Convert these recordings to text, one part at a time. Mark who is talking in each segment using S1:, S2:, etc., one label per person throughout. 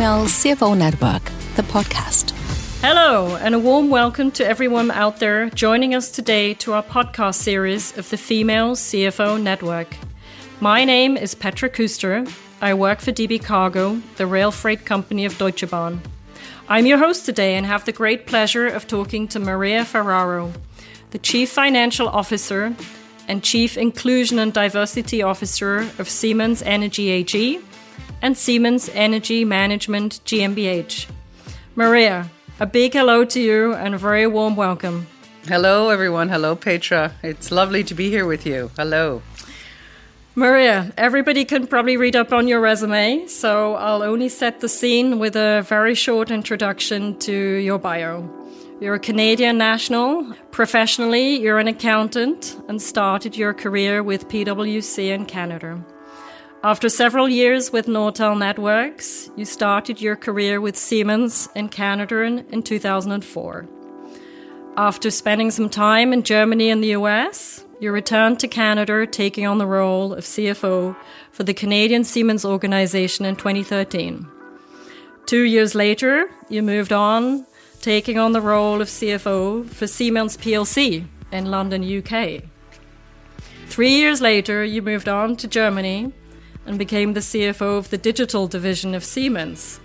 S1: Female CFO Network, the podcast.
S2: Hello, and a warm welcome to everyone out there joining us today to our podcast series of the Female CFO Network. My name is Petra Küster. I work for DB Cargo, the rail freight company of Deutsche Bahn. I'm your host today and have the great pleasure of talking to Maria Ferraro, the Chief Financial Officer and Chief Inclusion and Diversity Officer of Siemens Energy AG and Siemens Energy Management GmbH. Maria, a big hello to you and a very warm welcome.
S3: Hello, everyone. Hello, Petra. It's lovely to be here with you. Hello.
S2: Maria, everybody can probably read up on your resume, so I'll only set the scene with a very short introduction to your bio. You're a Canadian national. Professionally, you're an accountant and started your career with PwC in Canada. After several years with Nortel Networks, you started your career with Siemens in Canada in 2004. After spending some time in Germany and the US, you returned to Canada, taking on the role of CFO for the Canadian Siemens organization in 2013. Two years later, you moved on, taking on the role of CFO for Siemens plc in London, UK. Three years later, you moved on to Germany and became the CFO of the digital division of Siemens.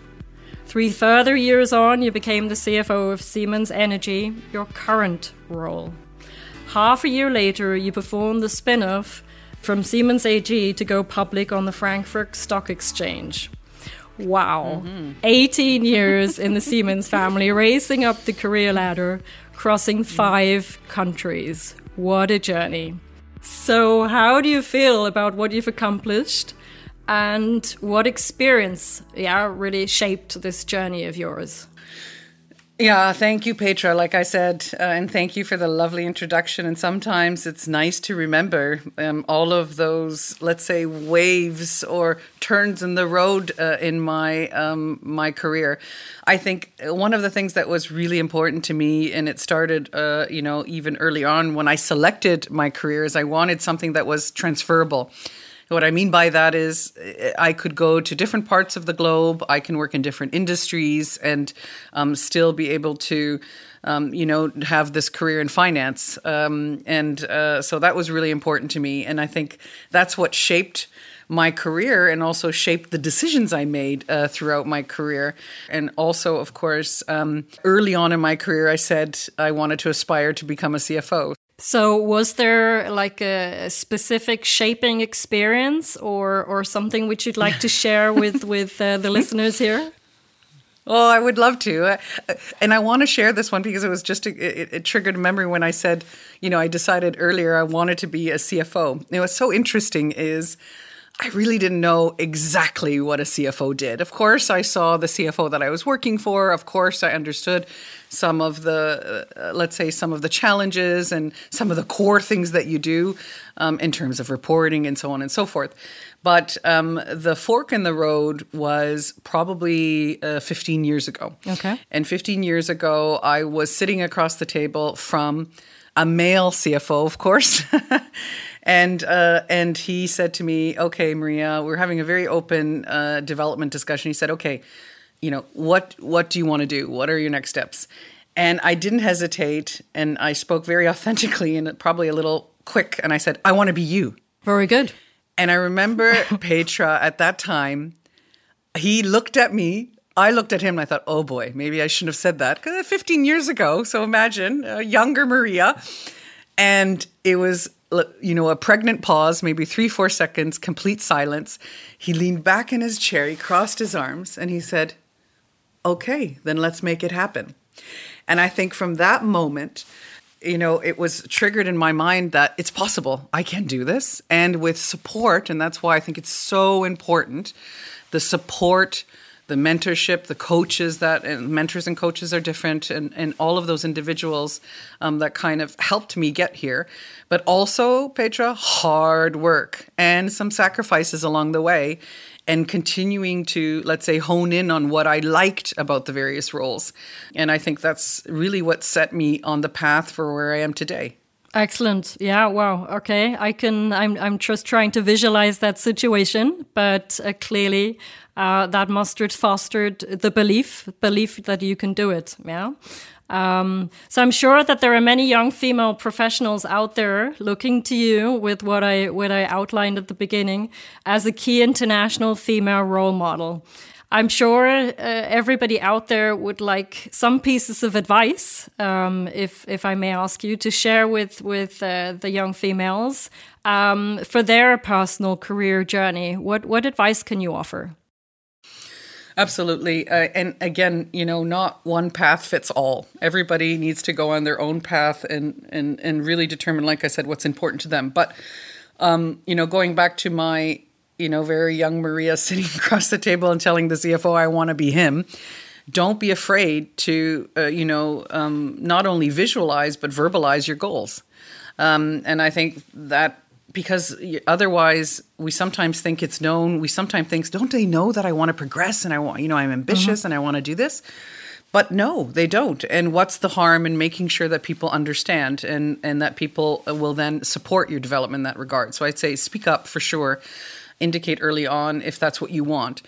S2: Three further years on, you became the CFO of Siemens Energy, your current role. Half a year later, you performed the spin off from Siemens AG to go public on the Frankfurt Stock Exchange. Wow. Mm-hmm. 18 years in the Siemens family, racing up the career ladder, crossing five countries. What a journey. So, how do you feel about what you've accomplished? And what experience yeah really shaped this journey of yours
S3: yeah, thank you, Petra. Like I said, uh, and thank you for the lovely introduction. And sometimes it's nice to remember um, all of those, let's say, waves or turns in the road uh, in my um, my career. I think one of the things that was really important to me, and it started, uh, you know, even early on when I selected my career, is I wanted something that was transferable. What I mean by that is I could go to different parts of the globe, I can work in different industries and um, still be able to. Um, you know, have this career in finance. Um, and uh, so that was really important to me. And I think that's what shaped my career and also shaped the decisions I made uh, throughout my career. And also, of course, um, early on in my career, I said I wanted to aspire to become a CFO.
S2: So, was there like a specific shaping experience, or or something which you'd like to share with with uh, the listeners here?
S3: Oh, I would love to, uh, and I want to share this one because it was just a, it, it, triggered a memory when I said, you know, I decided earlier I wanted to be a CFO. Know, what's so interesting is I really didn't know exactly what a CFO did. Of course, I saw the CFO that I was working for. Of course, I understood some of the, uh, let's say, some of the challenges and some of the core things that you do um, in terms of reporting and so on and so forth. But um, the fork in the road was probably uh, 15 years ago.
S2: Okay.
S3: And 15 years ago, I was sitting across the table from a male CFO, of course. and uh, and he said to me, "Okay, Maria, we're having a very open uh, development discussion." He said, "Okay, you know what what do you want to do? What are your next steps?" And I didn't hesitate, and I spoke very authentically and probably a little quick, and I said, "I want to be you."
S2: Very good.
S3: And I remember Petra at that time. He looked at me I looked at him and I thought, oh boy, maybe I shouldn't have said that because 15 years ago. So imagine a younger Maria. And it was, you know, a pregnant pause, maybe three, four seconds, complete silence. He leaned back in his chair, he crossed his arms, and he said, okay, then let's make it happen. And I think from that moment, you know, it was triggered in my mind that it's possible. I can do this. And with support, and that's why I think it's so important the support the mentorship, the coaches that and mentors and coaches are different, and, and all of those individuals um, that kind of helped me get here. But also, Petra, hard work and some sacrifices along the way, and continuing to, let's say, hone in on what I liked about the various roles. And I think that's really what set me on the path for where I am today.
S2: Excellent. Yeah. Wow. Okay. I can. I'm. I'm just trying to visualize that situation, but uh, clearly, uh, that must have fostered the belief, belief that you can do it. Yeah. Um, so I'm sure that there are many young female professionals out there looking to you with what I what I outlined at the beginning as a key international female role model. I'm sure uh, everybody out there would like some pieces of advice, um, if if I may ask you to share with with uh, the young females um, for their personal career journey. What what advice can you offer?
S3: Absolutely. Uh, and again, you know, not one path fits all. Everybody needs to go on their own path and, and, and really determine, like I said, what's important to them. But, um, you know, going back to my, you know, very young Maria sitting across the table and telling the CFO, I want to be him. Don't be afraid to, uh, you know, um, not only visualize, but verbalize your goals. Um, and I think that because otherwise we sometimes think it's known. We sometimes think don't they know that i want to progress and i want you know i'm ambitious mm-hmm. and i want to do this? But no they don't. And what's the harm in making sure that people understand and and that people will then support your development in that regard? So i'd say speak up for sure. Indicate early on if that's what you want.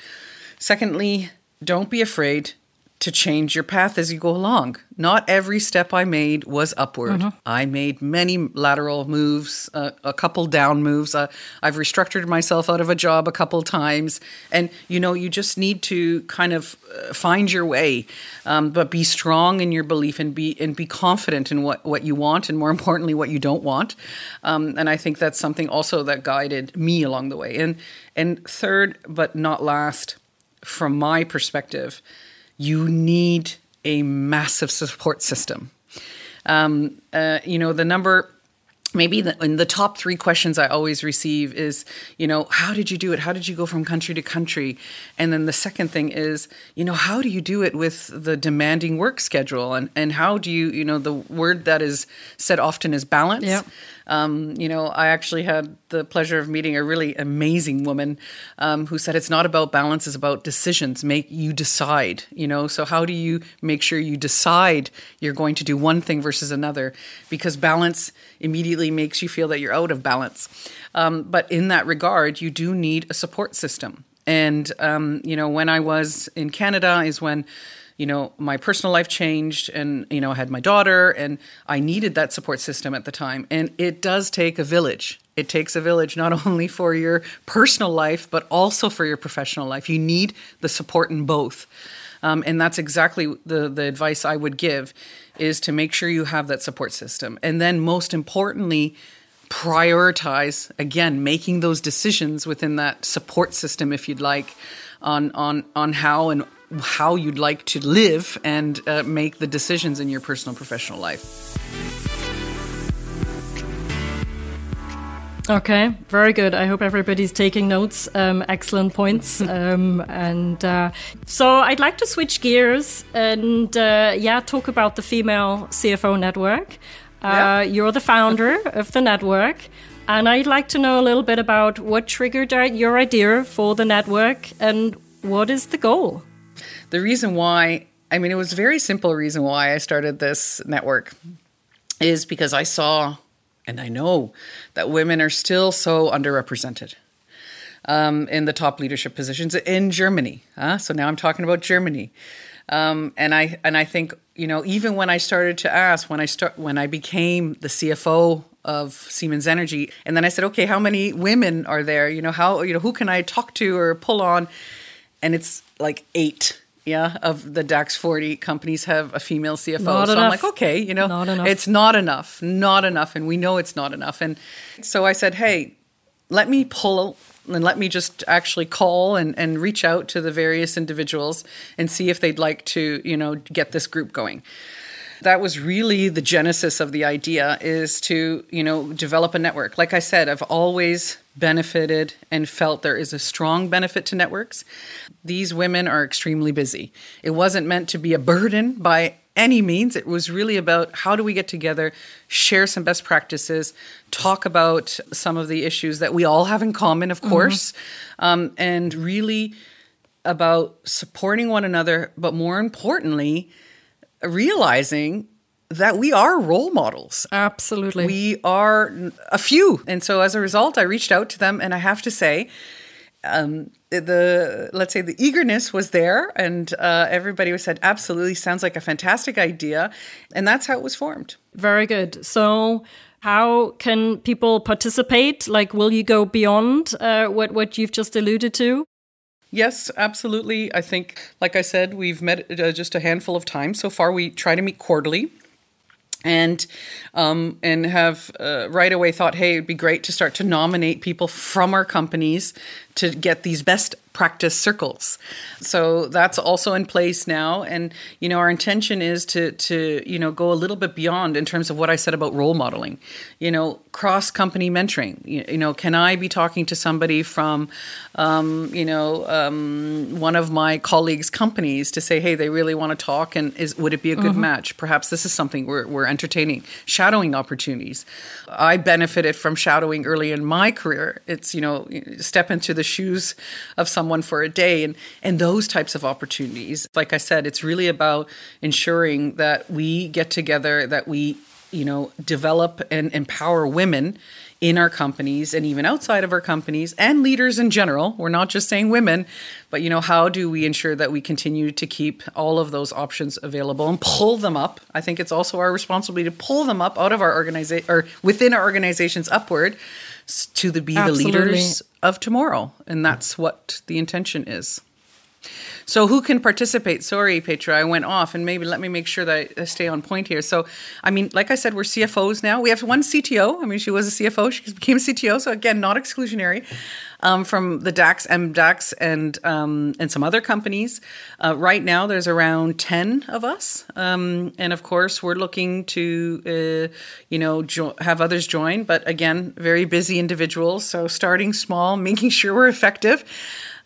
S3: Secondly don't be afraid to change your path as you go along. Not every step I made was upward. Mm-hmm. I made many lateral moves, uh, a couple down moves. Uh, I've restructured myself out of a job a couple times. And, you know, you just need to kind of uh, find your way, um, but be strong in your belief and be, and be confident in what, what you want and more importantly, what you don't want. Um, and I think that's something also that guided me along the way. And, and third, but not last, from my perspective, you need a massive support system. Um, uh, you know, the number maybe the, in the top three questions I always receive is, you know, how did you do it? How did you go from country to country? And then the second thing is, you know, how do you do it with the demanding work schedule? And, and how do you, you know, the word that is said often is balance.
S2: Yep.
S3: Um, you know, I actually had the pleasure of meeting a really amazing woman um, who said it's not about balance, it's about decisions. Make you decide, you know. So, how do you make sure you decide you're going to do one thing versus another? Because balance immediately makes you feel that you're out of balance. Um, but in that regard, you do need a support system. And, um, you know, when I was in Canada is when you know, my personal life changed and, you know, I had my daughter and I needed that support system at the time. And it does take a village. It takes a village not only for your personal life, but also for your professional life. You need the support in both. Um, and that's exactly the, the advice I would give is to make sure you have that support system. And then most importantly, prioritize again making those decisions within that support system if you'd like on on on how and how you'd like to live and uh, make the decisions in your personal professional life.
S2: Okay, very good. I hope everybody's taking notes. Um, excellent points. Um, and uh, so I'd like to switch gears and uh, yeah, talk about the female CFO network. Uh, yeah. You're the founder of the network. And I'd like to know a little bit about what triggered your idea for the network and what is the goal?
S3: The reason why, I mean, it was a very simple reason why I started this network is because I saw and I know that women are still so underrepresented um, in the top leadership positions in Germany. Huh? So now I'm talking about Germany. Um, and I and I think you know even when I started to ask when I start when I became the CFO of Siemens Energy, and then I said, okay, how many women are there? You know how you know who can I talk to or pull on? And it's like eight yeah, of the DAX 40 companies have a female CFO.
S2: Not
S3: so
S2: enough.
S3: I'm like, okay, you know,
S2: not
S3: it's not enough, not enough. And we know it's not enough. And so I said, hey, let me pull and let me just actually call and, and reach out to the various individuals and see if they'd like to, you know, get this group going that was really the genesis of the idea is to you know develop a network. Like i said i've always benefited and felt there is a strong benefit to networks. These women are extremely busy. It wasn't meant to be a burden by any means. It was really about how do we get together share some best practices talk about some of the issues that we all have in common of course mm-hmm. um, and really about supporting one another but more importantly realizing that we are role models.
S2: Absolutely.
S3: We are a few. And so as a result, I reached out to them and I have to say, um, the let's say the eagerness was there and uh, everybody said absolutely sounds like a fantastic idea and that's how it was formed
S2: very good so how can people participate like will you go beyond uh, what what you've just alluded to
S3: Yes, absolutely. I think, like I said, we've met uh, just a handful of times so far. We try to meet quarterly and um, and have uh, right away thought, hey, it'd be great to start to nominate people from our companies to get these best practice circles. So that's also in place now, and you know our intention is to to you know go a little bit beyond in terms of what I said about role modeling. You know, cross company mentoring. You, you, know, can I be talking to somebody from um, you know um, one of my colleagues' companies to say, hey, they really want to talk, and is would it be a good mm-hmm. match? Perhaps this is something we're we're entertaining. Shadowing opportunities. I benefited from shadowing early in my career. It's you know step into the shoes of someone for a day and and those types of opportunities. Like i said it's really about ensuring that we get together that we you know develop and empower women in our companies and even outside of our companies and leaders in general. We're not just saying women but you know how do we ensure that we continue to keep all of those options available and pull them up? I think it's also our responsibility to pull them up out of our organization or within our organizations upward to the, be Absolutely. the leaders of tomorrow. And that's what the intention is. So, who can participate? Sorry, Petra, I went off, and maybe let me make sure that I stay on point here. So, I mean, like I said, we're CFOs now. We have one CTO. I mean, she was a CFO, she became a CTO. So, again, not exclusionary um, from the DAX, MDAX, and um, and some other companies. Uh, right now, there's around ten of us, um, and of course, we're looking to uh, you know jo- have others join. But again, very busy individuals. So, starting small, making sure we're effective.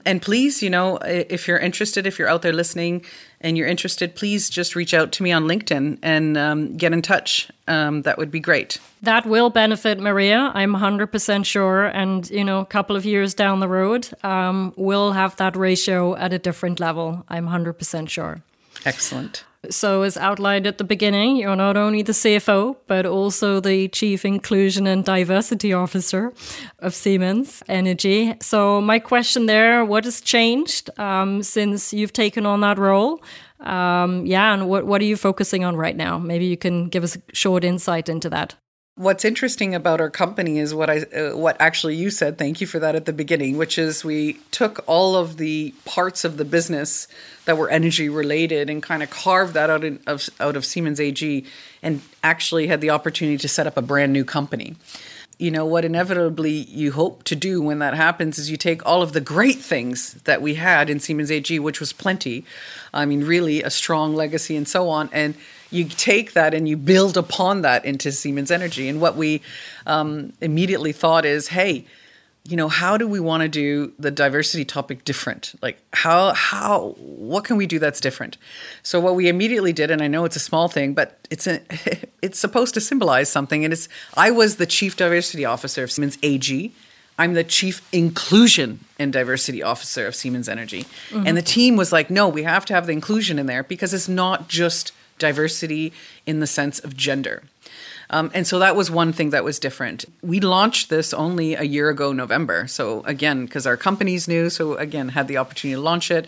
S3: And please, you know, if you're interested, if you're out there listening and you're interested, please just reach out to me on LinkedIn and um, get in touch. Um, that would be great.
S2: That will benefit Maria. I'm 100% sure. And, you know, a couple of years down the road, um, we'll have that ratio at a different level. I'm 100% sure.
S3: Excellent.
S2: So, as outlined at the beginning, you're not only the CFO, but also the Chief Inclusion and Diversity Officer of Siemens Energy. So, my question there what has changed um, since you've taken on that role? Um, yeah, and what, what are you focusing on right now? Maybe you can give us a short insight into that.
S3: What's interesting about our company is what I uh, what actually you said. Thank you for that at the beginning, which is we took all of the parts of the business that were energy related and kind of carved that out in, of out of Siemens AG and actually had the opportunity to set up a brand new company. You know what inevitably you hope to do when that happens is you take all of the great things that we had in Siemens AG, which was plenty. I mean, really a strong legacy and so on, and you take that and you build upon that into Siemens Energy. And what we um, immediately thought is, hey, you know, how do we want to do the diversity topic different? Like how how what can we do that's different? So what we immediately did, and I know it's a small thing, but it's a it's supposed to symbolize something. And it's I was the chief diversity officer of Siemens AG. I'm the chief inclusion and diversity officer of Siemens Energy. Mm-hmm. And the team was like, no, we have to have the inclusion in there because it's not just diversity in the sense of gender. Um, and so that was one thing that was different. We launched this only a year ago, November. So again, because our company's new, so again, had the opportunity to launch it.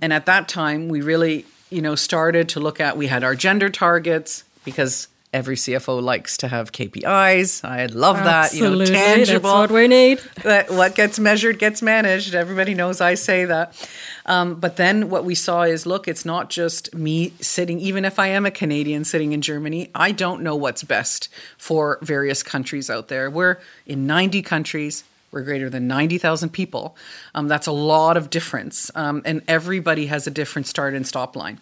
S3: And at that time, we really, you know, started to look at, we had our gender targets because every CFO likes to have KPIs. I love that.
S2: Absolutely.
S3: You know, tangible.
S2: That's what we need.
S3: That what gets measured gets managed. Everybody knows I say that. Um, but then what we saw is look, it's not just me sitting, even if I am a Canadian sitting in Germany, I don't know what's best for various countries out there. We're in 90 countries. We're greater than 90,000 people. Um, that's a lot of difference. Um, and everybody has a different start and stop line.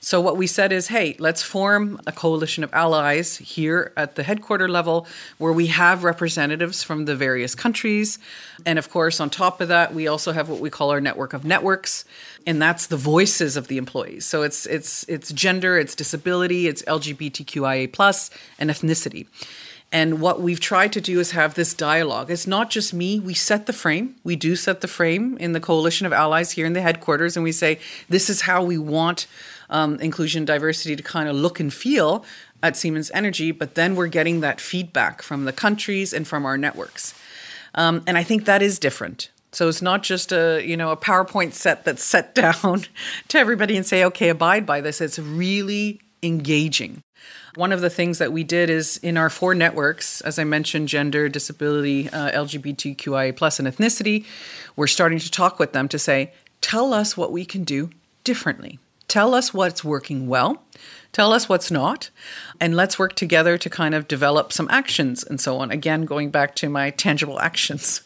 S3: So, what we said is hey, let's form a coalition of allies here at the headquarter level where we have representatives from the various countries. And of course, on top of that, we also have what we call our network of networks. And that's the voices of the employees. So it's it's it's gender, it's disability, it's LGBTQIA plus, and ethnicity. And what we've tried to do is have this dialogue. It's not just me. We set the frame. We do set the frame in the coalition of allies here in the headquarters, and we say, this is how we want um, inclusion diversity to kind of look and feel at Siemens Energy, but then we're getting that feedback from the countries and from our networks. Um, and I think that is different. So it's not just a you know a PowerPoint set that's set down to everybody and say, okay, abide by this. It's really engaging. One of the things that we did is in our four networks, as I mentioned, gender, disability, uh, LGBTQIA plus, and ethnicity, we're starting to talk with them to say, tell us what we can do differently. Tell us what's working well. Tell us what's not. And let's work together to kind of develop some actions and so on. Again, going back to my tangible actions.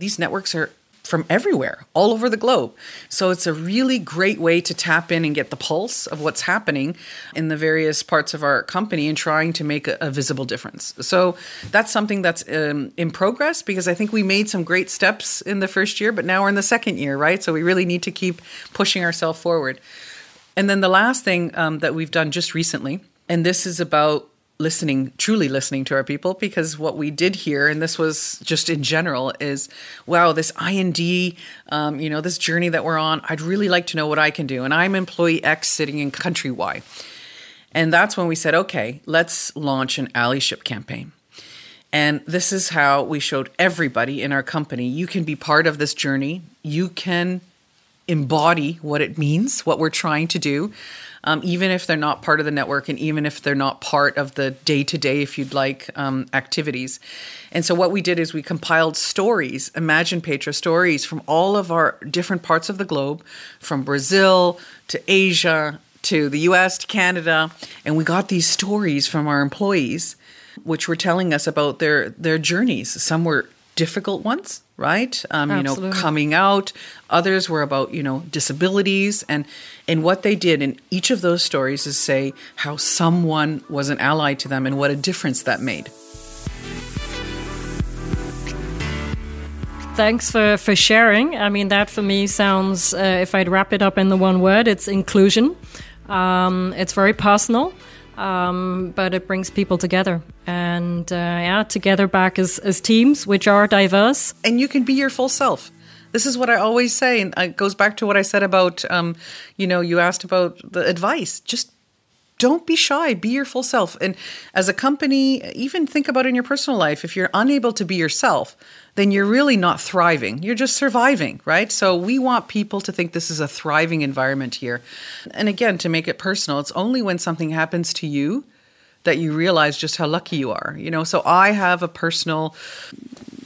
S3: These networks are from everywhere, all over the globe. So it's a really great way to tap in and get the pulse of what's happening in the various parts of our company and trying to make a, a visible difference. So that's something that's um, in progress because I think we made some great steps in the first year, but now we're in the second year, right? So we really need to keep pushing ourselves forward. And then the last thing um, that we've done just recently, and this is about listening, truly listening to our people, because what we did here, and this was just in general, is wow, this IND, um, you know, this journey that we're on, I'd really like to know what I can do. And I'm employee X sitting in country Y. And that's when we said, okay, let's launch an allyship campaign. And this is how we showed everybody in our company you can be part of this journey. You can embody what it means, what we're trying to do um, even if they're not part of the network and even if they're not part of the day to day, if you'd like, um, activities. And so what we did is we compiled stories, Imagine Petra stories from all of our different parts of the globe, from Brazil to Asia to the US to Canada. And we got these stories from our employees, which were telling us about their, their journeys. Some were difficult ones, right? Um, you know, coming out. Others were about you know disabilities, and and what they did in each of those stories is say how someone was an ally to them and what a difference that made.
S2: Thanks for, for sharing. I mean, that for me sounds, uh, if I'd wrap it up in the one word, it's inclusion. Um, it's very personal um, but it brings people together and uh, yeah, together back as, as teams which are diverse.
S3: And you can be your full self. This is what I always say, and it goes back to what I said about, um, you know, you asked about the advice. Just don't be shy be your full self and as a company even think about in your personal life if you're unable to be yourself then you're really not thriving. You're just surviving, right? So we want people to think this is a thriving environment here. And again, to make it personal, it's only when something happens to you that you realize just how lucky you are. You know, so I have a personal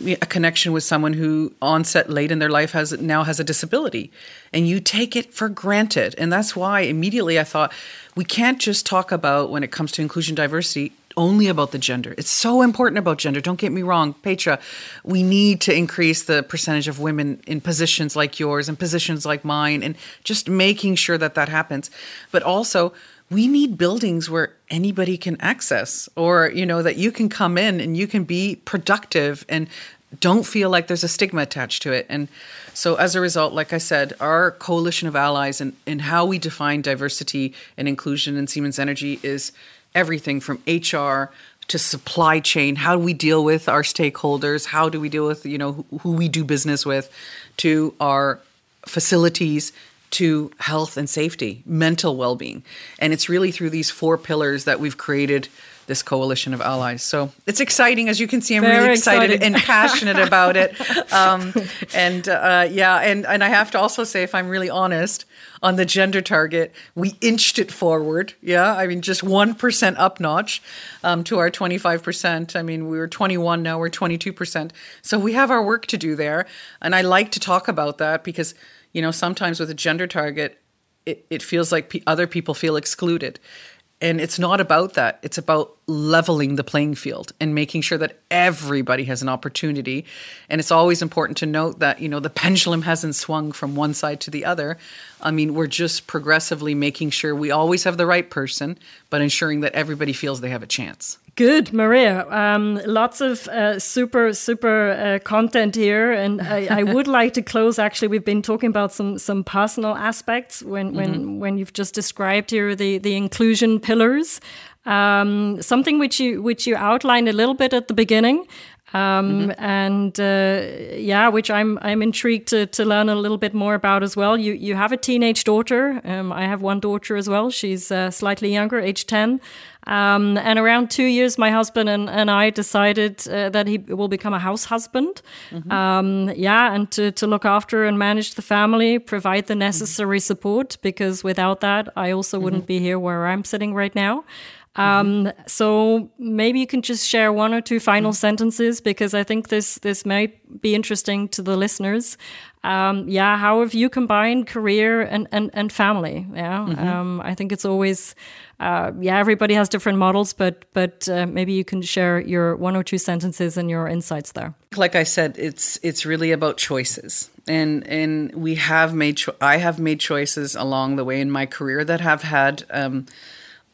S3: a connection with someone who onset late in their life has now has a disability and you take it for granted and that's why immediately i thought we can't just talk about when it comes to inclusion diversity only about the gender. It's so important about gender. Don't get me wrong, Petra. We need to increase the percentage of women in positions like yours and positions like mine, and just making sure that that happens. But also, we need buildings where anybody can access, or you know that you can come in and you can be productive and don't feel like there's a stigma attached to it. And so, as a result, like I said, our coalition of allies and, and how we define diversity and inclusion in Siemens Energy is everything from HR to supply chain. How do we deal with our stakeholders? How do we deal with you know who, we do business with? To our facilities, to health and safety, mental well-being, and it's really through these four pillars that we've created this coalition of allies. So it's exciting, as you can see. I'm Very really excited and passionate about it. Um, and uh, yeah, and and I have to also say, if I'm really honest, on the gender target, we inched it forward. Yeah, I mean, just one percent up notch um, to our 25 percent. I mean, we were 21, now we're 22 percent. So we have our work to do there, and I like to talk about that because you know sometimes with a gender target, it, it feels like p- other people feel excluded. And it's not about that. It's about leveling the playing field and making sure that everybody has an opportunity. And it's always important to note that, you know, the pendulum hasn't swung from one side to the other. I mean, we're just progressively making sure we always have the right person, but ensuring that everybody feels they have a chance.
S2: Good, Maria. Um, lots of uh, super, super uh, content here, and I, I, would like to close. Actually, we've been talking about some some personal aspects when when mm -hmm. when you've just described here the the inclusion pillars. Um, something which you which you outlined a little bit at the beginning Um, mm-hmm. and uh, yeah, which I'm I'm intrigued to, to learn a little bit more about as well. You you have a teenage daughter. Um, I have one daughter as well. She's uh, slightly younger, age ten. Um, and around two years, my husband and, and I decided uh, that he will become a house husband. Mm-hmm. Um, yeah, and to, to look after and manage the family, provide the necessary mm-hmm. support, because without that, I also mm-hmm. wouldn't be here where I'm sitting right now. Um, mm-hmm. so maybe you can just share one or two final mm-hmm. sentences because I think this this may be interesting to the listeners. Um, yeah, how have you combined career and and, and family? Yeah, mm-hmm. um, I think it's always uh, yeah everybody has different models, but but uh, maybe you can share your one or two sentences and your insights there.
S3: Like I said, it's it's really about choices and and we have made cho- I have made choices along the way in my career that have had um,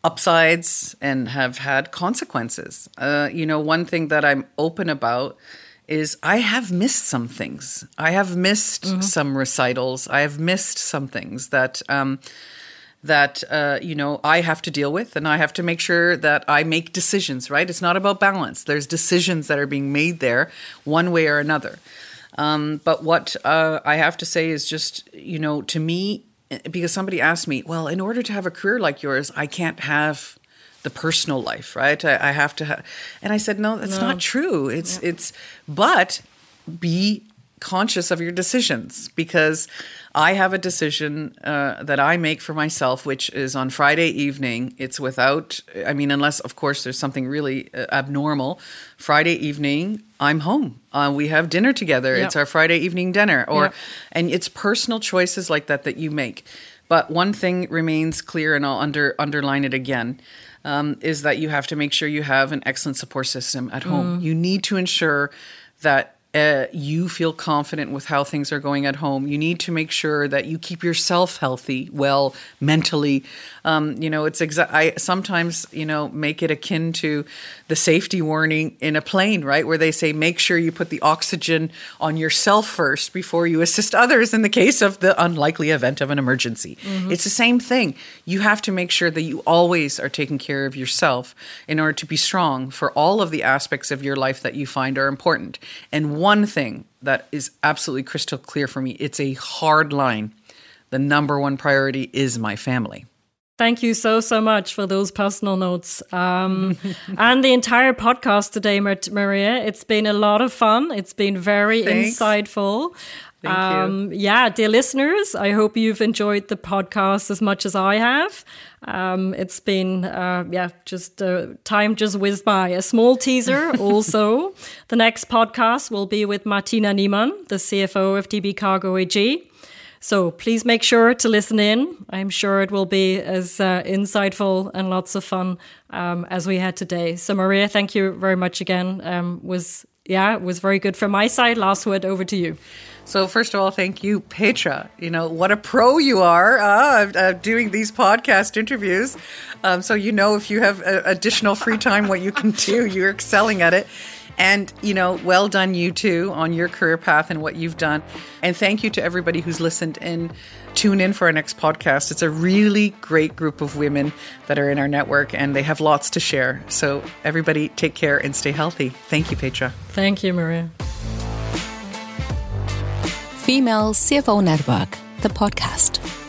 S3: upsides and have had consequences. Uh, you know, one thing that I'm open about is I have missed some things. I have missed mm-hmm. some recitals. I have missed some things that um, that uh, you know I have to deal with, and I have to make sure that I make decisions. Right? It's not about balance. There's decisions that are being made there, one way or another. Um, but what uh, I have to say is just, you know, to me, because somebody asked me, well, in order to have a career like yours, I can't have the personal life, right? I, I have to have, and I said, no, that's no. not true. It's, yeah. it's, but be conscious of your decisions because I have a decision uh, that I make for myself, which is on Friday evening. It's without, I mean, unless, of course, there's something really uh, abnormal. Friday evening, I'm home. Uh, we have dinner together. Yep. It's our Friday evening dinner. Or, yep. and it's personal choices like that that you make. But one thing remains clear, and I'll under, underline it again. Um, is that you have to make sure you have an excellent support system at home. Mm. You need to ensure that uh, you feel confident with how things are going at home. You need to make sure that you keep yourself healthy, well, mentally. Um, you know, it's exa- I sometimes you know make it akin to the safety warning in a plane, right, where they say make sure you put the oxygen on yourself first before you assist others in the case of the unlikely event of an emergency. Mm-hmm. It's the same thing. You have to make sure that you always are taking care of yourself in order to be strong for all of the aspects of your life that you find are important. And one thing that is absolutely crystal clear for me it's a hard line. The number one priority is my family.
S2: Thank you so, so much for those personal notes um, and the entire podcast today, Maria. It's been a lot of fun. It's been very Thanks. insightful.
S3: Thank um,
S2: you. Yeah, dear listeners, I hope you've enjoyed the podcast as much as I have. Um, it's been, uh, yeah, just uh, time just whizzed by. A small teaser also. the next podcast will be with Martina Niemann, the CFO of DB Cargo AG. So please make sure to listen in. I'm sure it will be as uh, insightful and lots of fun um, as we had today. So Maria, thank you very much again. Um, was yeah, it was very good from my side. Last word over to you.
S3: So first of all, thank you, Petra. You know what a pro you are uh, uh, doing these podcast interviews. Um, so you know if you have uh, additional free time, what you can do. You're excelling at it. And, you know, well done, you too, on your career path and what you've done. And thank you to everybody who's listened and tune in for our next podcast. It's a really great group of women that are in our network and they have lots to share. So, everybody, take care and stay healthy. Thank you, Petra.
S2: Thank you, Maria.
S1: Female CFO Network, the podcast.